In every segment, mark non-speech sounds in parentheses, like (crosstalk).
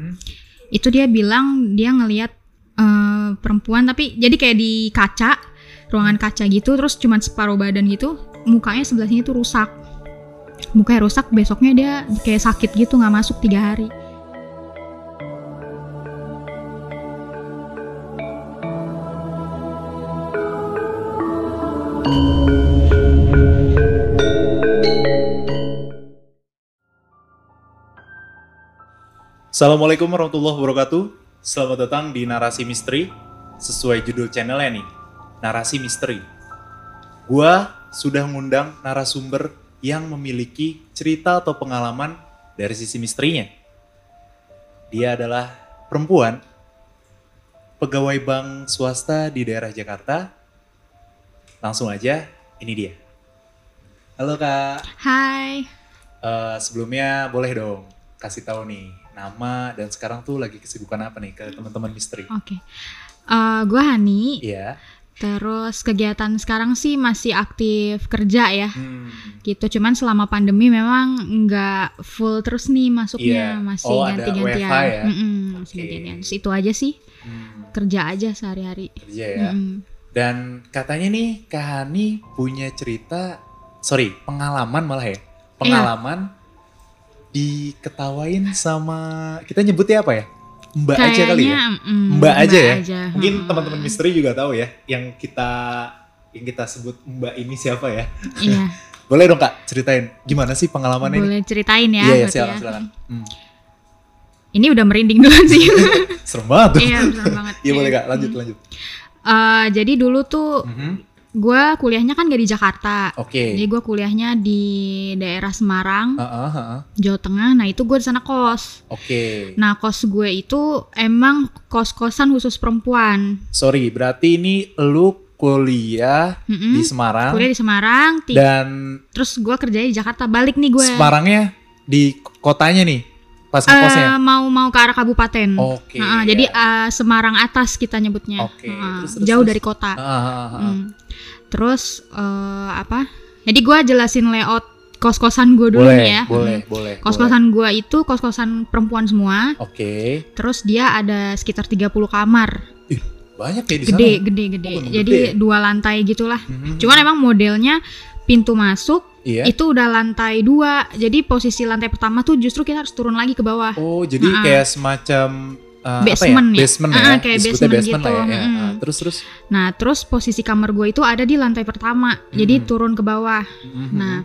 Hmm. Itu dia bilang dia ngelihat eh, perempuan tapi jadi kayak di kaca, ruangan kaca gitu terus cuman separuh badan gitu, mukanya sebelah sini tuh rusak. Mukanya rusak, besoknya dia kayak sakit gitu nggak masuk tiga hari. Assalamualaikum warahmatullahi wabarakatuh. Selamat datang di Narasi Misteri. Sesuai judul channelnya nih, Narasi Misteri. Gua sudah ngundang narasumber yang memiliki cerita atau pengalaman dari sisi misterinya. Dia adalah perempuan, pegawai bank swasta di daerah Jakarta. Langsung aja, ini dia. Halo kak, Hai, Eh, sebelumnya boleh dong kasih tahu nih nama dan sekarang tuh lagi kesibukan apa nih ke teman-teman misteri? oke. Eh, gue Hani, Iya. terus kegiatan sekarang sih masih aktif kerja ya. Hmm. gitu cuman selama pandemi memang nggak full terus nih masuknya Iya. masih Oh, ganti-gantian ya? Mm-mm, masih Oke. ganti-gantian Terus itu aja sih Hmm, kerja aja sehari-hari Kerja ya. Mm-mm. Dan katanya nih Kak Hani punya cerita, sorry pengalaman malah ya, pengalaman diketawain sama kita nyebutnya apa ya? Mbak aja kali ya. mm, Mbak aja ya? Mungkin Mm-mm. teman-teman misteri juga tahu ya, yang kita yang kita sebut Mbak ini siapa ya? iya (laughs) Boleh dong Kak ceritain gimana sih pengalamannya ini? boleh ceritain ya Iya, berarti silakan, ya. silakan. Hmm. ini udah merinding duluan sih (laughs) Serem banget iya serem banget (laughs) Iya boleh Iya. kak, lanjut lanjut. Eh, jadi dulu tuh Mhm. Gue kuliahnya kan gak di Jakarta Oke. jadi gue kuliahnya di daerah Semarang Heeh, heeh. Jawa Tengah nah itu gue di sana kos Oke. Nah, kos gue itu emang kos-kosan khusus perempuan. Sorry, berarti ini lu kuliah Mm-mm. di Semarang Kuliah di Semarang, dan terus gue kerja di Jakarta. Balik nih gue. Semarangnya di kotanya nih pas Eh, ngekosnya. mau mau ke arah kabupaten. Oke. Nah, Jadi eh, Semarang atas kita nyebutnya. Oke, terus, terus, jauh terus. dari kota. Ah, ah, ah, ah. Hmm. Terus eh, apa? Jadi gue jelasin layout kos-kosan gue dulu Boleh, nih ya. boleh, Hmm. boleh. Kos-kosan gue itu kos-kosan perempuan semua. Oke. Terus dia ada sekitar 30 kamar. Banyak ya di Gede, sana. gede, gede. Oh, Jadi gede dua lantai gitulah. Mhm. Cuman emang modelnya pintu masuk iya. itu udah lantai dua. Jadi posisi lantai pertama tuh justru kita harus turun lagi ke bawah. Oh, jadi Nah, kayak semacam uh, Basement ya? ya? Basement Ah, ya. kayak Disebutnya basement basement lah ya. gitu. ya. Mm-mm. Ah, terus terus. Nah terus posisi kamar gue itu ada di lantai pertama. Jadi Hmm. turun ke bawah. Mhm. Nah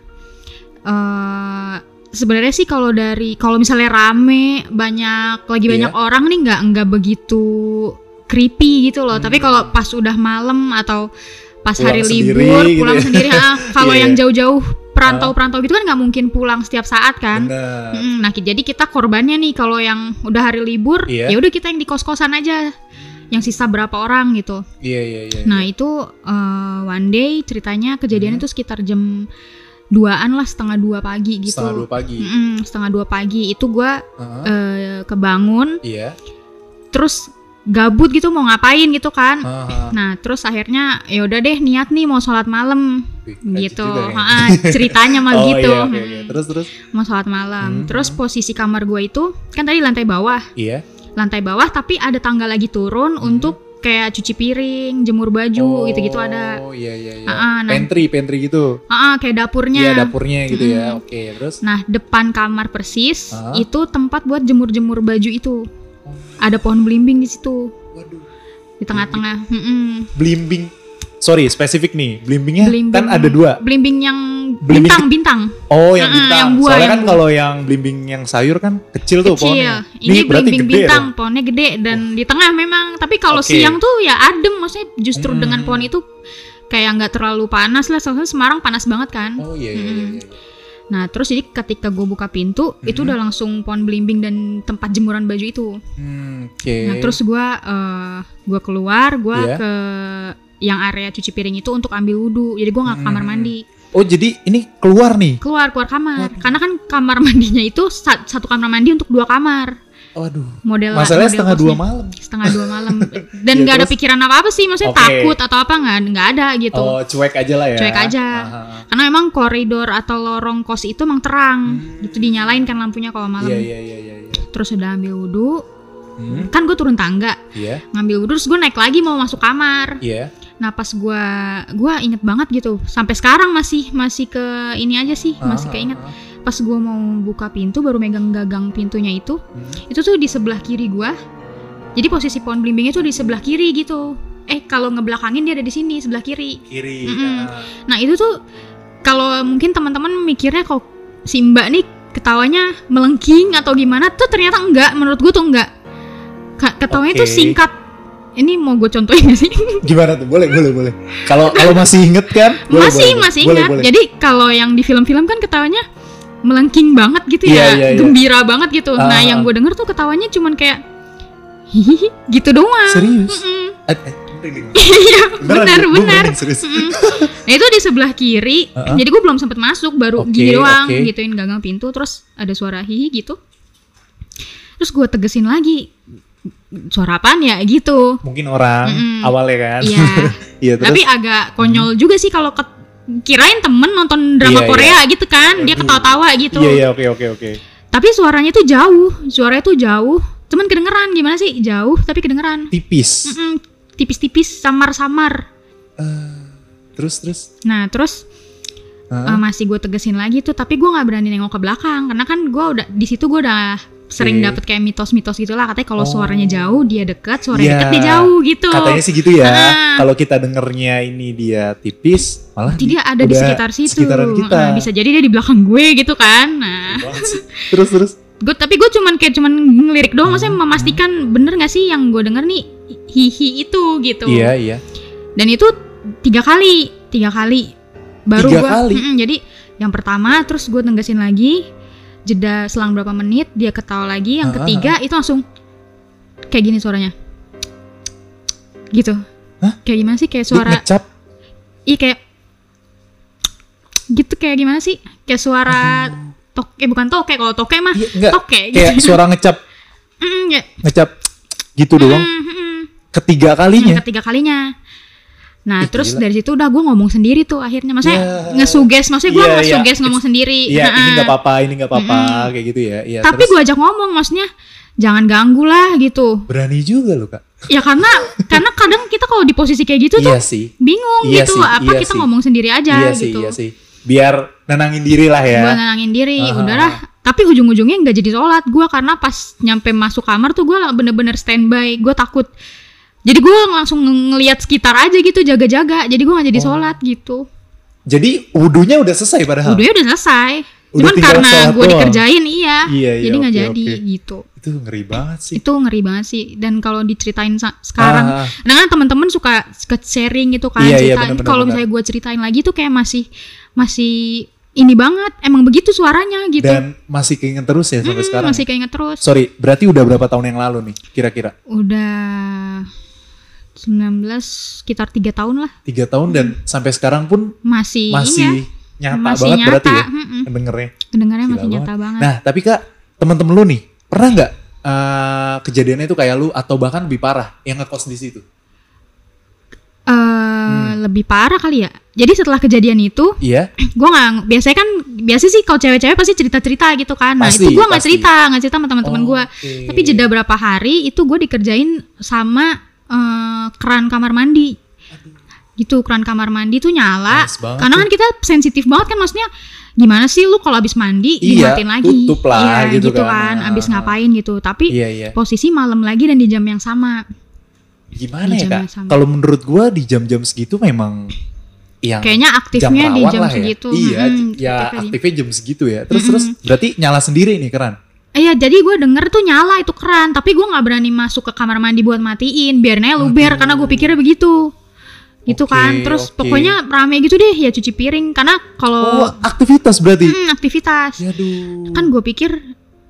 eh sebenarnya sih kalau dari kalau misalnya rame banyak lagi Iya. banyak orang nih nggak nggak begitu creepy gitu loh. Hmm. Tapi kalau pas udah malam atau pas Pulang hari sendiri libur gitu pulang ya. sendiri ah, (laughs) kalau Iya, yang iya. jauh-jauh perantau-perantau gitu kan nggak mungkin pulang setiap saat kan. Bener. Mm, Nah, jadi kita korbannya nih kalau yang udah hari libur, Iya. ya udah kita yang di kos-kosan aja. Yang sisa berapa orang gitu. Iya iya iya. Nah, itu eh, one day ceritanya kejadiannya Hmm. itu sekitar jam duaan lah setengah dua pagi gitu. setengah dua pagi. Mm-mm, setengah dua pagi itu gua Heeh. eh, kebangun, Iya. terus gabut gitu mau ngapain gitu kan. Heeh. Nah, terus akhirnya ya udah deh niat nih mau sholat malam Wih, gitu. ya. Ha-ha, ceritanya mah (laughs) oh, gitu. Iya, oke. Mm. Terus terus. Mau sholat malam. Hmm, Terus hmm. posisi kamar gue itu kan tadi lantai bawah. Iya. lantai bawah tapi ada tangga lagi turun Hmm. untuk kayak cuci piring, jemur baju gitu-gitu ada. Oh iya iya iya. Ah, ah, nah- pantry pantry gitu. Ah, ah, kayak dapurnya. Iya dapurnya gitu ya. Mm-mm. Oke terus. Nah, depan kamar persis Ah. itu tempat buat jemur-jemur baju itu. Oh, Ada pohon belimbing di situ waduh. di tengah-tengah. Mm-mm. Blimbing. Sorry spesifik nih. Blimbingnya Belimbing- kan ada dua. Belimbing yang Belimbing bintang-bintang. Oh yang bintang. yang buah, Soalnya yang kan kalau yang blimbing yang sayur kan kecil tuh Kecil. pohonnya. Ini belimbing gede bintang, dong. pohonnya gede dan di tengah memang. Tapi kalau Oke. siang tuh ya adem, maksudnya justru Hmm. dengan pohon itu kayak nggak terlalu panas lah. Soalnya Semarang panas banget kan. Oh iya iya iya. Mm-mm. Nah, terus jadi ketika gue buka pintu, itu Mhm. udah langsung pohon belimbing dan tempat jemuran baju itu. Hmm, Oke. Nah, terus gue eh gua keluar, gue Iya. ke yang area cuci piring itu untuk ambil wudhu. Jadi gue nggak ke kamar Mhm. mandi, Oh jadi ini keluar nih. keluar keluar kamar. Waduh. Karena kan kamar (laughs) mandinya itu sa- satu kamar mandi untuk dua kamar. Waduh. model Masalahnya model setengah dua malam. setengah dua malam (laughs) dan Ya, nggak ada terus? pikiran apa apa sih maksudnya Oke. takut atau apa nggak nggak ada gitu Oh, cuek aja lah ya. Cuek aja. Aha. karena emang koridor atau lorong kos itu emang terang Hmm. gitu dinyalain kan lampunya kalau malam Iya, iya, iya, iya, iya. terus udah ambil wudhu Hmm, kan gue turun tangga Iya, ngambil wudhu terus gue naik lagi mau masuk kamar iya. nah pas gue gue inget banget gitu sampai sekarang masih masih ke ini aja sih masih Aha, keinget aha. Pas gue mau buka pintu baru megang gagang pintunya itu Hmm. itu tuh di sebelah kiri gua jadi posisi pohon belimbingnya tuh di sebelah kiri gitu eh kalau ngebelakangin dia ada di sini sebelah kiri Kiri. Mm-mm. ah. nah itu tuh kalau mungkin teman-teman mikirnya kok si mbak nih ketawanya melengking atau gimana tuh ternyata enggak menurut gue tuh enggak ketawanya tuh Oke. singkat ini mau gue contohin gak sih (laughs) Gimana tuh? Boleh, boleh, boleh. Kalau kalau masih inget kan? Boleh, masih boleh, masih boleh, ingat boleh. jadi kalau yang di film-film kan ketawanya melengking banget gitu ya iya, iya. gembira banget gitu nah Ah. yang gue denger tuh ketawanya cuman kayak hihihi gitu doang Serius? Merinding. Iya, (laughs) benar benar. Nah itu di sebelah kiri, Uh-uh. jadi gue belum sempet masuk, baru Oke, gini doang, oke. gituin gagang pintu, terus ada suara hihi gitu. Terus gue tegesin lagi, suara apaan ya gitu. Mungkin orang Mm-mm. awalnya kan. Iya, (laughs) Iya, terus. tapi agak konyol juga sih kalau kirain temen nonton drama Iya, iya. Korea gitu kan, dia Aduh. ketawa-tawa gitu. Iya, iya, oke, oke, oke. Tapi suaranya tuh jauh, suaranya tuh jauh, cuman kedengeran gimana sih? Jauh tapi kedengeran. Tipis. Mm-mm, tipis-tipis, samar-samar. Eh, terus, terus. Nah terus Hah? Uh, masih gue tegesin lagi tuh tapi gue nggak berani nengok ke belakang karena kan gue udah di situ gue udah sering Oke. dapet kayak mitos-mitos gitulah katanya kalau Oh. suaranya jauh dia deket suaranya Iya. deket dia jauh gitu Katanya sih gitu ya. Ah. Kalau kita dengernya ini dia tipis, malah Berarti dia ada di sekitar situ sekitaran kita. Nah, bisa jadi dia di belakang gue gitu kan nah sih. terus, terus. gue tapi gue cuman kayak cuman ngelirik doang maksudnya memastikan bener gak sih yang gue denger nih hihi itu gitu Iya, iya. dan itu tiga kali tiga kali baru Tiga gua kali? Mm-mm, jadi yang pertama terus gue tegasin lagi jeda selang berapa menit dia ketawa lagi yang Ah, ketiga itu langsung kayak gini suaranya gitu Hah? kayak gimana sih kayak suara ngecap. iya kayak gitu kayak gimana sih kayak suara tok eh bukan toke kalau toke mah Iya, enggak. toke Kayak gitu suara ngecap, (laughs) Mm, ya. ngecap gitu doang. Mm, mm. Ketiga kalinya. ketiga kalinya. Nah, Ih, terus gila. dari situ udah gue ngomong sendiri tuh akhirnya. Maksudnya Ya. ngesuges, maksudnya gue Iya, iya. ngesuges ngomong sendiri. Iya, ini Heeh. nggak apa-apa, ini nggak apa-apa, Mm-mm. kayak gitu ya. Iya, Tapi gue ajak ngomong, maksudnya jangan ganggu lah gitu. berani juga lo kak. Ya karena karena kadang kita kalau di posisi kayak gitu tuh Iya sih. bingung Iya gitu. sih, Apa iya kita sih. ngomong sendiri aja iya sih, gitu. iya sih. Biar nenangin diri lah ya. Gue nenangin diri, Aha. udahlah. Tapi ujung-ujungnya nggak jadi sholat gue karena pas nyampe masuk kamar tuh gue bener-bener standby. Gue takut. Jadi gue langsung ngelihat sekitar aja gitu, jaga-jaga. Jadi gue nggak jadi Oh. sholat gitu. Jadi wudhunya udah selesai padahal. Udah udah selesai. Udah Cuman karena gue dikerjain iya, Iya, iya, jadi nggak oke, jadi oke. gitu. Itu ngeri banget sih. Itu ngeri banget sih. Dan kalau diceritain sekarang, Ah, karena kan teman-teman suka, sharing gitu kan Iya, iya, cerita. Kalau misalnya gue ceritain lagi tuh kayak masih masih ini banget. Emang begitu suaranya gitu. dan masih keinget terus ya sampai Hmm, sekarang. masih keinget terus. Sorry, berarti udah berapa tahun yang lalu nih kira-kira? Udah 19 sekitar tiga tahun lah Tiga tahun dan sampai sekarang pun masih, masih iya, nyata masih banget nyata. berarti ya mm-mm. dengernya. Gila masih nyata banget. banget. Nah, tapi Kak, teman-teman lu nih, pernah nggak eh, kejadiannya itu kayak lu atau bahkan lebih parah yang ngekos di situ? Eh, Hmm. lebih parah kali ya. Jadi setelah kejadian itu, Iya, (clears throat) gue nggak biasanya kan biasa sih kalau cewek-cewek pasti cerita-cerita gitu kan. Nah Pasti, itu gue nggak cerita, nggak cerita sama teman-teman Oh, gue. oke. Tapi jeda berapa hari itu gue dikerjain sama eh, keran kamar mandi. Gitu keran kamar mandi tuh nyala. Karena kan kita sensitif banget kan maksudnya gimana sih lu kalau abis mandi Iya, dimatiin lagi. tutup lah Iya, gitu gitu, kan. kan. Abis Ah. ngapain gitu. Tapi Iya, iya. posisi malam lagi dan di jam yang sama. Gimana Di ya jam Kak? Kalau menurut gua di jam-jam segitu memang yang Kayaknya jam aktifnya di rawan jam lah ya. segitu. Iya, Mm-mm, ya aktifnya di- aktifnya jam segitu ya. Terus terus berarti nyala sendiri nih keran. Iya, jadi gue denger tuh nyala itu keran, tapi gue nggak berani masuk ke kamar mandi buat matiin, biarin aja luber karena gue pikirnya begitu, gitu Oke, kan. Terus oke. pokoknya rame gitu deh, ya cuci piring karena Oh, kalau aktivitas berarti. hmm, aktivitas, Yaduh. kan gue pikir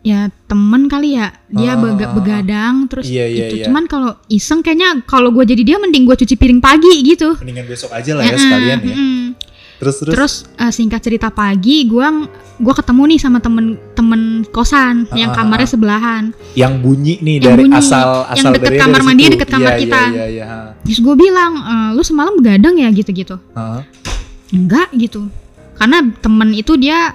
ya temen kali ya dia Ah, bega- begadang terus Iya, iya, gitu. iya. Cuman kalau iseng kayaknya kalau gue jadi dia mending gue cuci piring pagi gitu. Mendingan besok aja lah ya Mm-mm, sekalian ya. Terus terus. Terus eh, singkat cerita pagi, gua gua ketemu nih sama temen-temen kosan yang Ah, ah, kamarnya ah. sebelahan. yang bunyi nih Yang dari bunyi, asal yang asal deket dari kamar dari mandi, deket kamar Iya, kita. Iya iya iya. Terus gue bilang, "Eh, lu semalam begadang ya gitu-gitu? Heeh. Enggak gitu. Karena temen itu dia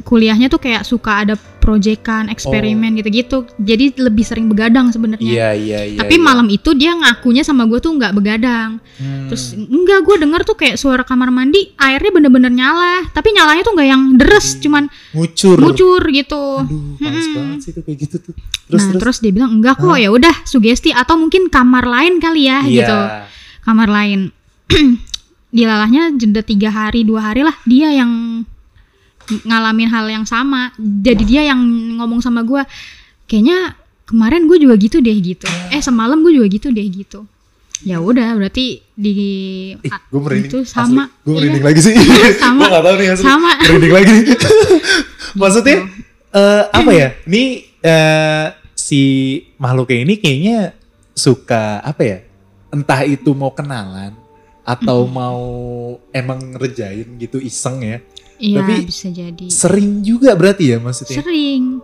kuliahnya tuh kayak suka ada proyekan, eksperimen gitu-gitu. Jadi lebih sering begadang sebenarnya. Oh. Iya iya iya. Tapi iya. malam itu dia ngakunya sama gue tuh nggak begadang. Hmm. Terus enggak gue denger tuh kayak suara kamar mandi airnya bener-bener nyala. Tapi nyalanya tuh nggak yang deres, cuman ngucur. ngucur gitu. Aduh, panas banget sih itu kayak gitu tuh. Terus nah terus. terus. dia bilang enggak kok ya udah sugesti atau mungkin kamar lain kali ya Iya. gitu. Kamar lain. (clears throat) Dilalahnya jeda tiga hari dua hari lah dia yang ngalamin hal yang sama. Jadi dia yang ngomong sama gue kayaknya kemarin gue juga gitu deh gitu. Eh semalam gue juga gitu deh gitu. Ya udah berarti di Ih, gue merinding. itu sama. Gue Iya. merinding lagi sih. (laughs) Sama. gue gak tau nih asli. Sama. Merinding lagi nih. (laughs) Maksudnya eh, apa ya? Ini eh, si makhluknya ini kayaknya suka apa ya? Entah itu mau kenalan atau mau emang ngerjain gitu iseng ya. Iya Tapi bisa jadi. Sering juga berarti ya maksudnya. Sering.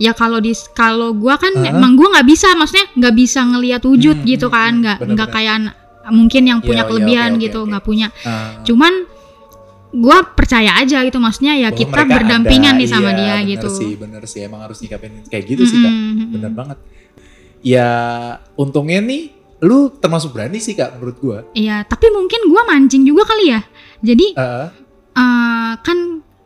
Ya kalau di kalau gua kan Ah. emang gua nggak bisa, maksudnya nggak bisa ngelihat wujud Hmm, gitu hmm, kan, hmm, nggak nggak kayak mungkin yang punya Iya, iya, kelebihan oke, gitu, nggak punya. Ah, Cuman gua percaya aja gitu, maksudnya ya bahwa kita berdampingan ada, nih sama iya, dia bener gitu. sih, bener sih. Emang harus nyikapin kayak gitu sih kak. Mm-mm, mm-mm. Bener banget. Ya untungnya nih, lu termasuk berani sih kak menurut gua. Iya, tapi mungkin gua mancing juga kali ya. Jadi Eh, eh, kan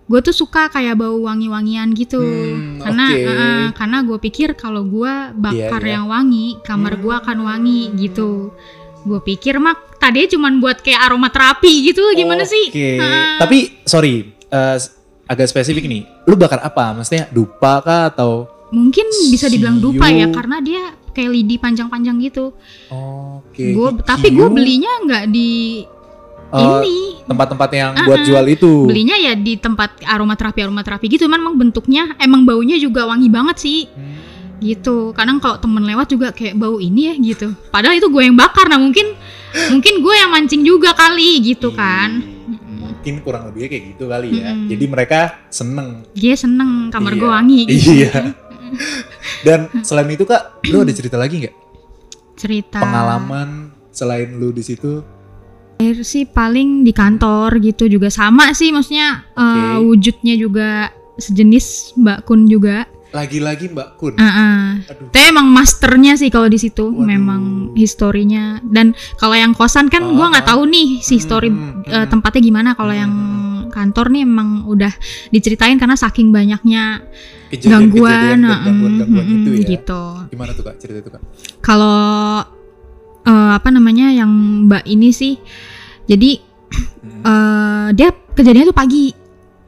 gue tuh suka kayak bau wangi-wangian gitu Hmm, karena oke. eh, karena gue pikir kalau gue bakar Iya, iya. yang wangi kamar gue akan wangi gitu gue pikir mah tadinya cuman buat kayak aromaterapi gitu gimana sih Oke. Ah. Tapi sorry, eh, agak spesifik nih. Lu bakar apa? Maksudnya dupa kah atau? mungkin bisa dibilang dupa ya Siu. karena dia kayak lidi panjang-panjang gitu Oke. Gua hi- tapi gue belinya nggak di eh, ini tempat-tempat yang Ah, buat ah. jual itu. belinya ya di tempat aromaterapi aromaterapi gitu cuman emang bentuknya emang baunya juga wangi banget sih Hmm. gitu kadang kalau temen lewat juga kayak bau ini ya gitu padahal itu gue yang bakar nah mungkin mungkin gue yang mancing juga kali gitu kan Ih, Mungkin kurang lebihnya kayak gitu kali ya. Mm-mm. Jadi mereka seneng. dia seneng kamar gue (laughs) Iya. wangi gitu. Iya. Dan selain itu kak, lu ada cerita lagi nggak? cerita Pengalaman selain lu di situ? Air sih paling di kantor gitu juga sama sih maksudnya eh, Oke. wujudnya juga sejenis Mbak Kun juga Lagi-lagi Mbak Kun. Ah. Aduh. Tapi emang masternya sih kalau di situ Waduh. memang historinya dan kalau yang kosan kan gua nggak Ah. tahu nih si story Hmm, eh, hmm. tempatnya gimana kalau Hmm, yang hmm, kantor nih emang udah diceritain karena saking banyaknya Kejadian-kejadian gangguan dan ah, gangguan-gangguan mm, itu mm, ya. gitu. Gimana tuh kak cerita itu kak? Kalau eh, apa namanya yang Mbak ini sih jadi Hmm. eh, dia kejadiannya tuh pagi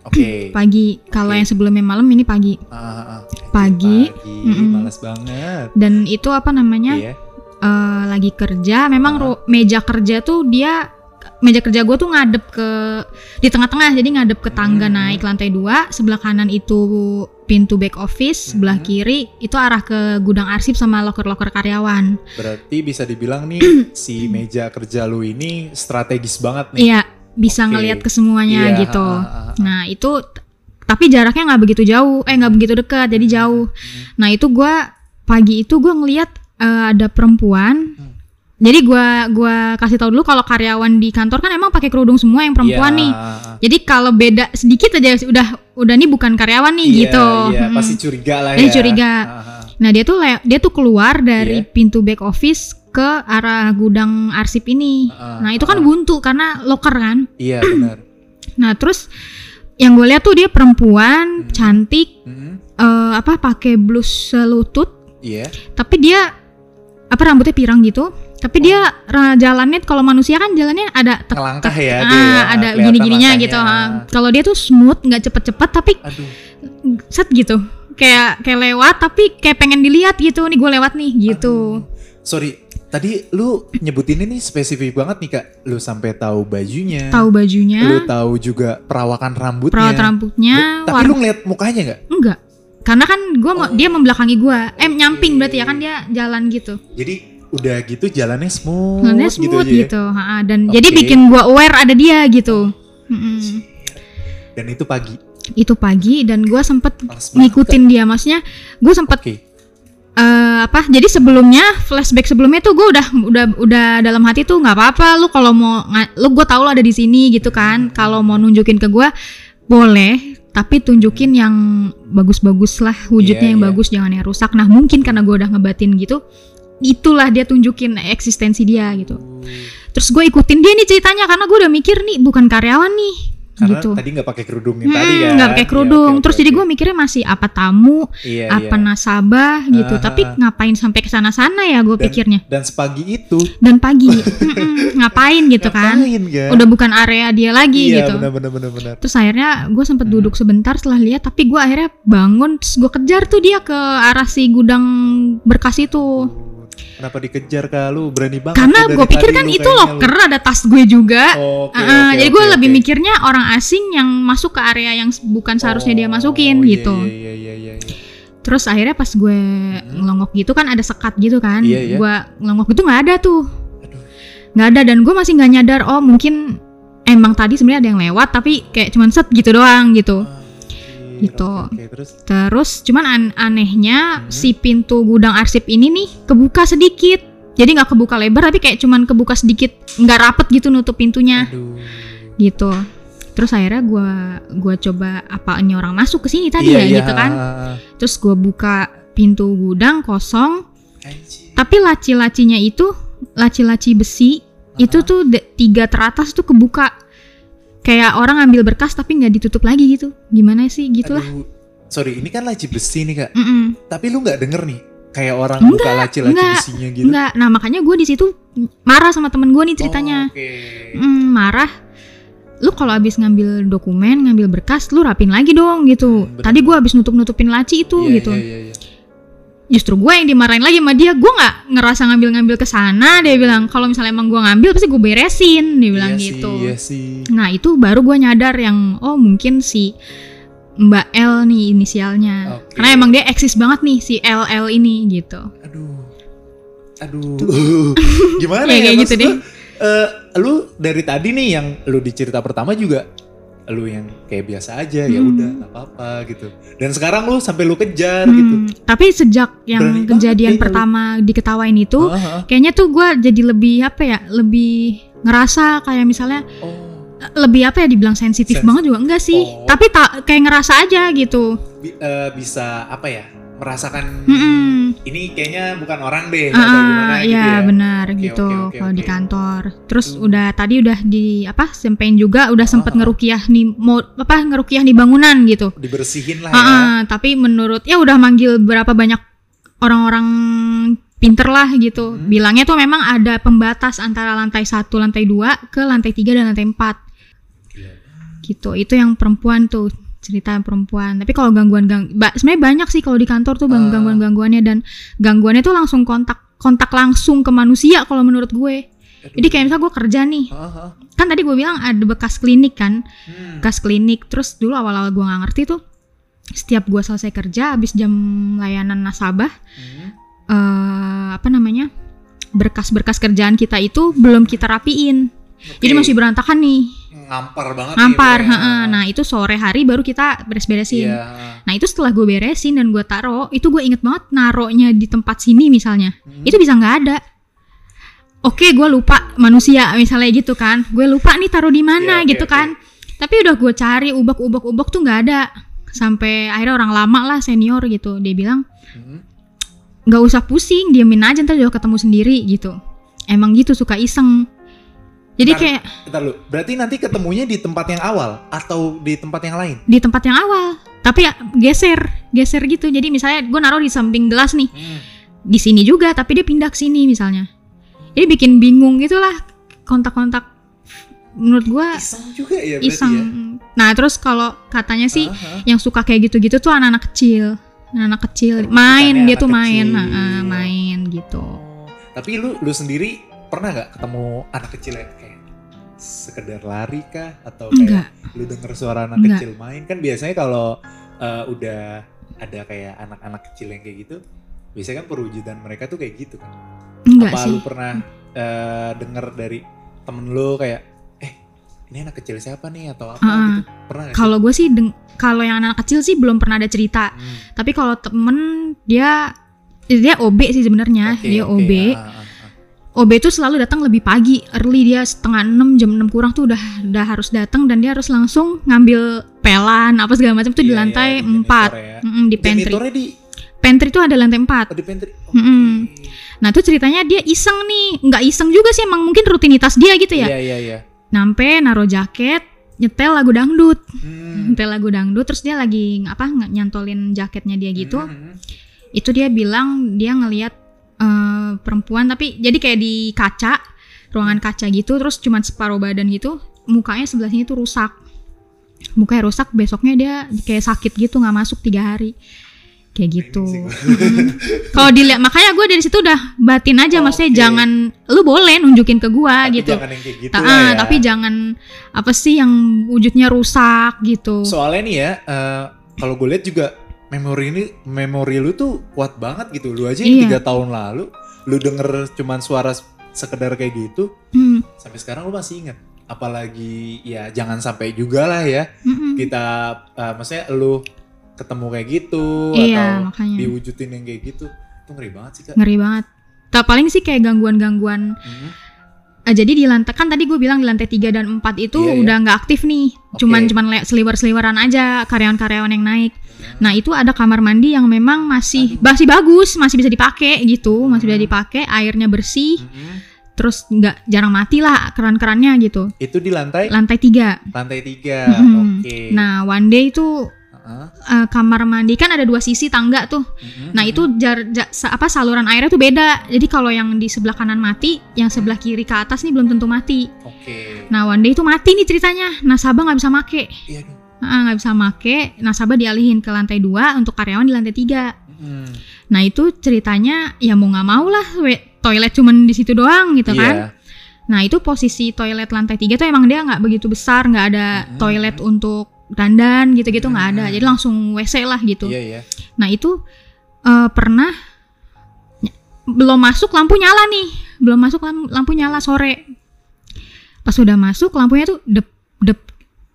Oke. (clears throat) pagi kalau Oke. yang sebelumnya malam ini pagi Ah, ah, ah. Pagi. Pagi, Mm-mm. males banget. dan itu apa namanya Iya. eh, lagi kerja memang Ah. ru- meja kerja tuh dia meja kerja gue tuh ngadep ke di tengah-tengah jadi ngadep ke tangga Hmm. naik lantai dua sebelah kanan itu pintu back office sebelah Hmm. kiri itu arah ke gudang arsip sama loker-loker karyawan Berarti bisa dibilang nih (clears throat) si meja kerja lu ini strategis banget nih. iya bisa Oke. ngelihat ke semuanya Iya, gitu ah, ah, ah, ah. nah itu tapi jaraknya nggak begitu jauh eh nggak begitu dekat jadi jauh Hmm. nah itu gua pagi itu gua ngelihat eh, ada perempuan Hmm. Jadi gua gua kasih tahu dulu kalau karyawan di kantor kan emang pakai kerudung semua yang perempuan Iya, nih jadi kalau beda sedikit aja udah udah nih bukan karyawan nih Iya, gitu Iya, Mm-mm. pasti curiga lah Dia ya. curiga. Ah, ah. nah dia tuh dia tuh keluar dari Iya. pintu back office ke arah gudang arsip ini Ah, nah itu kan buntu karena loker kan Iya (clears throat) benar. Nah terus yang gue lihat tuh dia perempuan Hmm. cantik Hmm, eh, apa pakai blus selutut Iya. tapi dia apa rambutnya pirang gitu tapi dia jalannya kalau manusia kan jalannya ada tek- Ngelangkah tek- ya ah, ya, ada gini-gininya gitu ah. kalau dia tuh smooth nggak cepet-cepet tapi Aduh. set gitu kayak kayak lewat tapi kayak pengen dilihat gitu nih gue lewat nih gitu Sorry, tadi lu nyebutin ini spesifik banget nih kak. Lu sampai tahu bajunya. tahu bajunya Lu tahu juga perawakan rambutnya. perawat rambutnya Lu- Tapi warna lu ngeliat mukanya nggak? enggak karena kan gua mau Oh. dia membelakangi gua eh nyamping berarti ya kan dia jalan gitu Jadi udah gitu jalannya smooth, Jalannya gitu smooth ya? gitu, ha-ha. dan Oke. jadi bikin gua aware ada dia gitu. Mm-mm. Dan itu pagi. itu pagi dan gue sempet ngikutin dia maksudnya gue Kak. sempet Oke. eh, apa jadi sebelumnya flashback sebelumnya tuh gue udah udah udah dalam hati tuh nggak apa-apa lu kalau mau lu gue tau lo ada di sini gitu kan kalau mau nunjukin ke gue boleh tapi tunjukin yang bagus-bagus lah wujudnya Iya, yang iya. bagus jangan yang rusak nah mungkin karena gue udah ngebatin gitu itulah dia tunjukin eksistensi dia gitu. Terus gue ikutin dia nih ceritanya karena gue udah mikir nih bukan karyawan nih Karena gitu. tadi nggak pakai kerudung Hmm, tadi kan. nggak pakai Iya, kerudung. oke, terus oke, jadi gue mikirnya masih apa tamu iya, apa iya. nasabah gitu. Ah, tapi ngapain sampai ke sana sana ya gue pikirnya? Dan sepagi itu. Dan pagi. (laughs) Mm-mm, ngapain gitu kan? Ngapain, kan? udah bukan area dia lagi iya, gitu. benar benar benar benar. terus akhirnya gue sempet Hmm. duduk sebentar setelah lihat tapi gue akhirnya bangun terus gue kejar tuh dia ke arah si gudang berkas itu Kenapa dikejar kak lu berani banget? karena gue pikir kan lu itu locker ada tas gue juga lu. Oke, Ah, oke, jadi gue lebih oke. mikirnya orang asing yang masuk ke area yang bukan seharusnya dia masukin Oh, iya, gitu Iya iya iya iya. Terus akhirnya pas gue ngelongok gitu kan ada sekat gitu kan, Hmm. Iya, iya. gue ngelongok gitu nggak ada tuh, nggak ada dan gue masih nggak nyadar oh mungkin emang tadi sebenarnya ada yang lewat tapi kayak cuman set gitu doang gitu. Anjir, Gitu. Oke, oke, terus Terus cuman an- anehnya Hmm. si pintu gudang arsip ini nih kebuka sedikit, jadi nggak kebuka lebar tapi kayak cuman kebuka sedikit, nggak rapet gitu nutup pintunya aduh. gitu. Terus akhirnya gue gua coba apa ini orang masuk ke sini tadi Iya, ya iya. gitu kan. Terus gue buka pintu gudang kosong, Anjir. tapi laci-lacinya itu laci-laci besi itu tuh tiga teratas tuh kebuka kayak orang ambil berkas tapi nggak ditutup lagi gitu gimana sih gitulah Aduh. Sorry, ini kan laci besi nih kak. Mm-mm. Tapi lu nggak denger nih kayak orang Enggak, buka laci-laci enggak, besinya gitu. nggak nah makanya gue di situ marah sama temen gue nih ceritanya Oh, Oke. Mm, marah lu kalau abis ngambil dokumen ngambil berkas lu rapin lagi dong gitu Hmm, bener. tadi gue abis nutup nutupin laci itu Iya, gitu Iya, iya, iya. Justru gue yang dimarahin lagi sama dia gue nggak ngerasa ngambil-ngambil ke sana dia bilang kalau misalnya emang gue ngambil pasti gue beresin dia bilang Iya sih, gitu Iya sih. nah itu baru gue nyadar yang oh mungkin si Mbak L nih inisialnya Oke. karena emang dia eksis banget nih si LL ini gitu Aduh. Aduh. (laughs) Gimana (laughs) Ya, ya? kayak gitu deh. lu, eh, lu dari tadi nih yang lu di cerita pertama juga lu yang kayak biasa aja ya Hmm. udah nggak apa-apa gitu. Dan sekarang lu sampai lu kejar gitu. Hmm, tapi sejak yang Berani banget kejadian lu. pertama diketawain itu Ah, ah. kayaknya tuh gue jadi lebih apa ya lebih ngerasa kayak misalnya Oh, lebih apa ya dibilang sensitif Sens- banget juga enggak sih Oh. tapi tak kayak ngerasa aja gitu bi- eh, bisa apa ya? Merasakan Mm-mm. ini kayaknya bukan orang deh atau Ah, gimana gitu iya ya. benar Oke, gitu oke, oke, kalau di oke. kantor. Terus Tuh. udah tadi udah di apa sampein juga udah sempet ah. ngerukiah nih mau apa ngerukiah di bangunan gitu. Dibersihin lah Ah, ya. tapi menurut ya udah manggil berapa banyak orang-orang pinter lah gitu. Hmm. Bilangnya tuh memang ada pembatas antara lantai satu, lantai dua ke lantai tiga dan lantai empat Gila. gitu. Itu yang perempuan tuh cerita perempuan. Tapi kalau gangguan gang, ba- sebenarnya banyak sih kalau di kantor tuh gang- Ah. gangguan gangguannya dan gangguannya tuh langsung kontak kontak langsung ke manusia kalau menurut gue. Aduh. Jadi kayak misalnya gue kerja nih, Ah, ah. kan tadi gue bilang ada bekas klinik kan, Hmm. bekas klinik. Terus dulu awal-awal gue nggak ngerti tuh, setiap gue selesai kerja, habis jam layanan nasabah, Hmm. eh apa namanya, berkas-berkas kerjaan kita itu belum kita rapiin. Jadi Oke. masih berantakan nih, ngampar banget nih ngampar. pokoknya. heeh. Nah itu sore hari baru kita beres-beresin. Iya. Nah itu setelah gue beresin dan gue taro, itu gue inget banget naronya di tempat sini misalnya, Hmm. itu bisa nggak ada. Oke, gue lupa manusia misalnya gitu kan, gue lupa nih taruh di mana Iya, oke, gitu oke. kan. Tapi udah gue cari ubak-ubak-ubak tuh nggak ada. Sampai akhirnya orang lama lah senior gitu, dia bilang Hmm. nggak usah pusing, diemin aja ntar juga ketemu sendiri gitu. Emang gitu suka iseng. Jadi Ntar- kayak Bentar lu, berarti nanti ketemunya di tempat yang awal atau di tempat yang lain? di tempat yang awal, tapi ya geser, geser gitu. Jadi misalnya gue naruh di samping gelas nih, Hmm. di sini juga tapi dia pindah ke sini misalnya jadi bikin bingung gitulah kontak-kontak menurut gua Iseng juga ya berarti iseng ya? nah terus kalau katanya sih Aha. yang suka kayak gitu-gitu tuh anak-anak kecil anak-anak kecil Oh, main bukannya dia anak tuh main kecil. nah, main gitu Oh, tapi lu lu sendiri pernah nggak ketemu anak kecil yang kayak sekedar lari kah atau kayak enggak lu denger suara anak Enggak. kecil main kan biasanya kalau uh, udah ada kayak anak-anak kecil yang kayak gitu biasanya kan perwujudan mereka tuh kayak gitu kan enggak apa sih lu pernah uh, denger dari temen lu kayak eh ini anak kecil siapa nih atau apa Ah, gitu pernah? Kalau gue sih kalau yang anak kecil sih belum pernah ada cerita. Hmm, Tapi kalau temen dia dia OB sih sebenarnya, oke, dia oke, OB. ah. OB itu selalu datang lebih pagi, early dia setengah 6 jam 6 kurang tuh udah udah harus datang dan dia harus langsung ngambil pelan apa segala macam tuh di Iya, lantai iya, di 4. janitor ya. Mm-mm, di pantry. Di Pantry tuh ada lantai 4. oh, di pantry oke Mm-mm. Nah, tuh ceritanya dia iseng nih, nggak iseng juga sih emang mungkin rutinitas dia gitu ya. iya iya iya Nampe naruh jaket, nyetel lagu dangdut. Hmm. Nyetel lagu dangdut terus dia lagi apa nyantolin jaketnya dia gitu. Hmm, hmm. Itu dia bilang dia ngelihat eh, perempuan tapi jadi kayak di kaca, ruangan kaca gitu terus cuman separuh badan gitu, mukanya sebelah sini tuh rusak. Mukanya rusak, besoknya dia kayak sakit gitu nggak masuk tiga hari. Kayak gitu. (laughs) Kalau dilihat makanya gue dari situ udah batin aja, Oh, maksudnya oke. jangan lu boleh nunjukin ke Tapi gitu. jangan yang kayak gitu Ah, lah ya. tapi jangan apa sih yang wujudnya rusak gitu. soalnya nih ya eh, kalau gue lihat juga memori ini memori lu tuh kuat banget gitu lu aja yang Iya. tiga tahun lalu lu denger cuman suara sekedar kayak gitu Hmm, sampai sekarang lu masih inget apalagi ya jangan sampai juga lah ya mm-mm. kita eh, maksudnya lu ketemu kayak gitu Iya, atau makanya. diwujudin yang kayak gitu itu ngeri banget sih kak Ngeri banget. Tak paling sih kayak gangguan-gangguan. Mhm. Eh, jadi di lantai kan tadi gue bilang di lantai 3 dan 4 itu Iya, iya. udah nggak aktif nih. Oke. Cuman cuman seliwer-seliweran aja karyawan-karyawan yang naik. Nah, itu ada kamar mandi yang memang masih masih bagus, masih bisa dipakai gitu, masih bisa Hmm. dipakai, airnya bersih, Mhm. terus nggak jarang mati lah keran-kerannya gitu. itu di lantai Lantai 3. lantai tiga Mhm. oke Nah, one day itu Eh, kamar mandi kan ada dua sisi tangga tuh. Mhm. Nah itu jar, ja- sa- apa saluran airnya tuh beda. Jadi kalau yang di sebelah kanan mati, yang sebelah kiri ke atas nih belum tentu mati. oke Nah one day itu mati nih ceritanya. Nasabah nggak bisa make, iya dong Ah, nggak bisa make. Nasabah dialihin ke lantai dua untuk karyawan di lantai tiga. Mhm. Nah itu ceritanya ya mau nggak mau lah, toilet cuman di situ doang gitu Iya. kan. Nah itu posisi toilet lantai tiga tuh emang dia nggak begitu besar, nggak ada Mhm. toilet untuk dandan gitu-gitu nggak ada. Mhm. Jadi langsung WC lah gitu. Iya iya. Nah itu eh, pernah belum masuk lampu nyala nih, belum masuk lam- lampu nyala sore. Pas udah masuk lampunya tuh dep dep.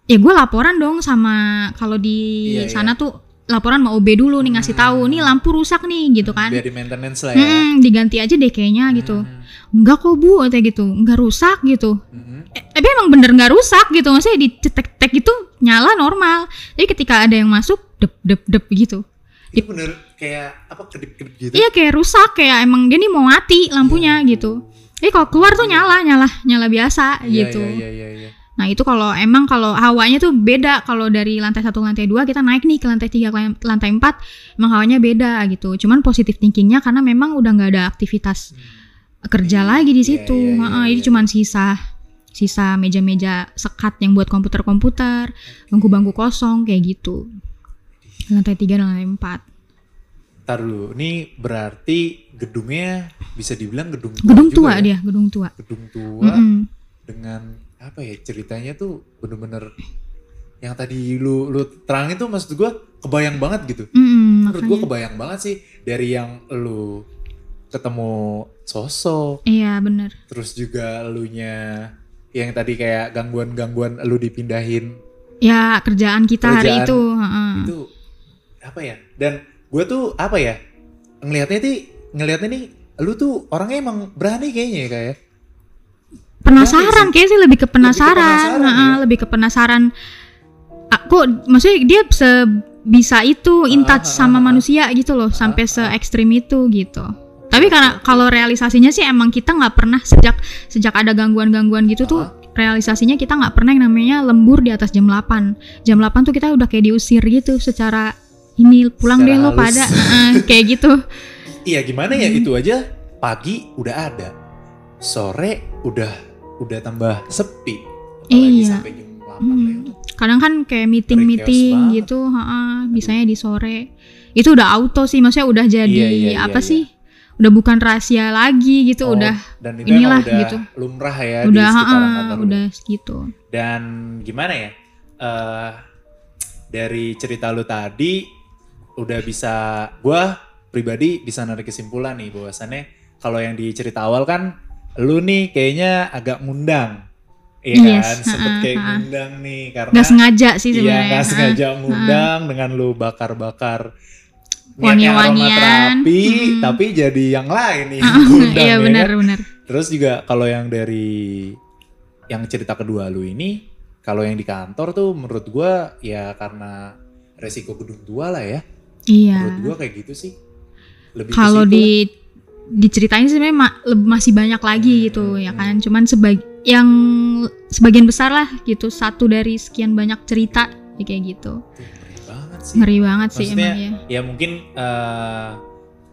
Ya gue laporan dong sama kalau di Iya, sana tuh laporan sama OB dulu nih ngasih tahu Hmm. nih lampu rusak nih gitu kan. Biar di maintenance lah ya. Hmm, diganti aja deh kayaknya gitu. Hmm. Enggak kok bu, katanya gitu. Enggak rusak gitu. Mhm. Eh, tapi emang bener nggak rusak gitu. Maksudnya dicetek-tek gitu nyala normal. Jadi ketika ada yang masuk dep dep dep gitu. Itu bener kayak apa kedip-kedip gitu. Iya kayak rusak kayak emang dia nih mau mati lampunya Iya. gitu. Jadi kalau keluar tuh nyala nyala nyala biasa Iya, gitu. Iya iya iya. Nah itu kalau emang kalau hawanya tuh beda kalau dari lantai satu lantai dua kita naik nih ke lantai tiga ke lantai empat emang hawanya beda gitu. Cuman positif thinkingnya karena memang udah nggak ada aktivitas kerja Iya, lagi di iya, situ. iya, iya, Heeh, Ini iya. cuman sisa sisa meja-meja sekat yang buat komputer-komputer, bangku-bangku kosong kayak gitu. Lantai tiga dan lantai empat. Ntar dulu, ini berarti gedungnya bisa dibilang gedung tua Gedung tua ya? dia, gedung tua. Gedung tua Mm-mm. dengan apa ya ceritanya tuh bener-bener yang tadi lu lu terangin tuh maksud gua kebayang banget gitu. Mm-mm, Menurut gua makanya. kebayang banget sih dari yang lu ketemu sosok, Iya bener. terus juga elunya yang tadi kayak gangguan-gangguan lu dipindahin Ya kerjaan kita hari Kerjaan itu. heeh. itu apa ya dan gue tuh apa ya ngelihatnya nih ngelihatnya nih lu tuh orangnya emang berani kayaknya ya kayak Penasaran kayaknya sih lebih ke penasaran. penasaran, heeh, ya. Lebih ke penasaran. Aku maksudnya dia bisa itu in touch Ah, ah, sama ah, ah. manusia gitu loh sampai ah. se ekstrim itu gitu. Tapi karena kalau realisasinya sih emang kita nggak pernah sejak sejak ada gangguan-gangguan gitu tuh realisasinya kita nggak pernah yang namanya lembur di atas jam 8. Jam 8 tuh kita udah kayak diusir gitu secara ini pulang Secara deh lo pada Heeh, (laughs) kayak gitu. iya gimana ya Hmm. itu aja pagi udah ada sore udah udah tambah sepi apalagi Iya. sampai jam 8 Hmm. kadang kan kayak meeting meeting gitu heeh, bisanya di sore itu udah auto sih maksudnya udah jadi Iya, iya, iya, apa iya. sih udah bukan rahasia lagi gitu Oh, udah dan itu inilah udah gitu. lumrah ya udah di lu. udah gitu dan gimana ya eh dari cerita lu tadi udah bisa gua pribadi bisa narik kesimpulan nih bahwasannya kalau yang di cerita awal kan lu nih kayaknya agak ngundang Iya Yes, kan, sempet kayak ngundang nih karena Nggak sengaja sih Iya sebenarnya. nggak Ah, sengaja ah. ngundang dengan lu bakar-bakar Wangi-wangian, aromaterapi, mm. tapi jadi yang lain nih yang (laughs) Iya ya benar kan? benar. Terus juga kalau yang dari yang cerita kedua lu ini, kalau yang di kantor tuh menurut gua ya karena resiko gedung tua lah ya. Iya. Menurut gua kayak gitu sih. Lebih Kalau di diceritain sih sebenarnya ma- leb- masih banyak lagi gitu Hmm, ya hmm. kan. Cuman sebag yang sebagian besar lah gitu satu dari sekian banyak cerita ya kayak gitu. Banget sih. Ngeri banget sih Maksudnya, emang ya. Ya mungkin eh,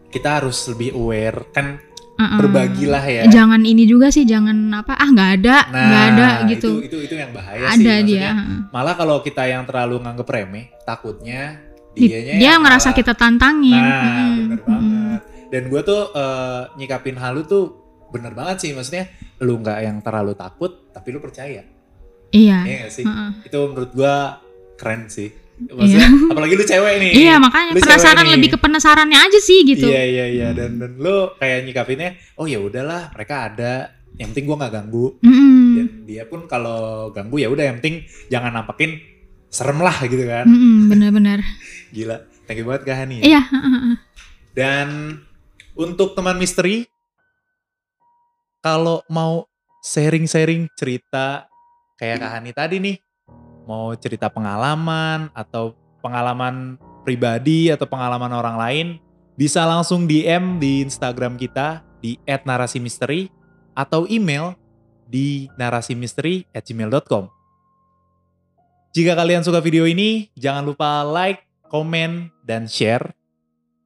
kita harus lebih aware kan Uh-uh. berbagilah ya. Jangan ini juga sih jangan apa ah nggak ada Nah, nggak ada gitu. Itu, itu itu yang bahaya ada sih. dia. Maksudnya, heeh. Malah kalau kita yang terlalu nganggep remeh, takutnya Di- dianya dia yang ngerasa malah- kita tantangin. Nah, Mm, bener mm. banget. Dan gue tuh eh, nyikapin hal lu tuh bener banget sih. Maksudnya lu nggak yang terlalu takut, tapi lu percaya. Iya. Iya sih? heeh. Itu menurut gue keren sih. Maksudnya, apalagi lu cewek nih. Iya makanya Lu penasaran lebih ke penasarannya aja sih gitu. Iya iya iya dan dan lu kayak nyikapinnya, oh ya udahlah mereka ada, yang penting gue nggak ganggu. Mm-mm. Dan dia pun kalau ganggu ya udah yang penting jangan nampakin serem lah gitu kan. Mm-mm, Bener-bener. (laughs) Gila, thank you banget Kak Hani. ya. Iya. Dan untuk teman misteri, kalau mau sharing-sharing cerita kayak Kak Hani tadi nih, mau cerita pengalaman atau pengalaman pribadi atau pengalaman orang lain, bisa langsung DM di Instagram kita di @narasimisteri atau email di narasimisteri@gmail.com. Jika kalian suka video ini, jangan lupa like, komen, dan share.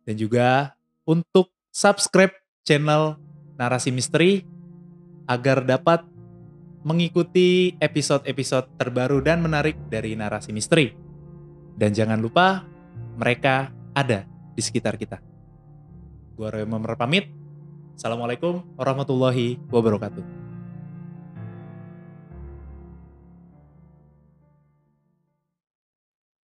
Dan juga untuk subscribe channel Narasi Misteri agar dapat mengikuti episode-episode terbaru dan menarik dari Narasi Misteri. Dan jangan lupa mereka ada di sekitar kita. Gua Roy Mamer pamit. Assalamualaikum warahmatullahi wabarakatuh.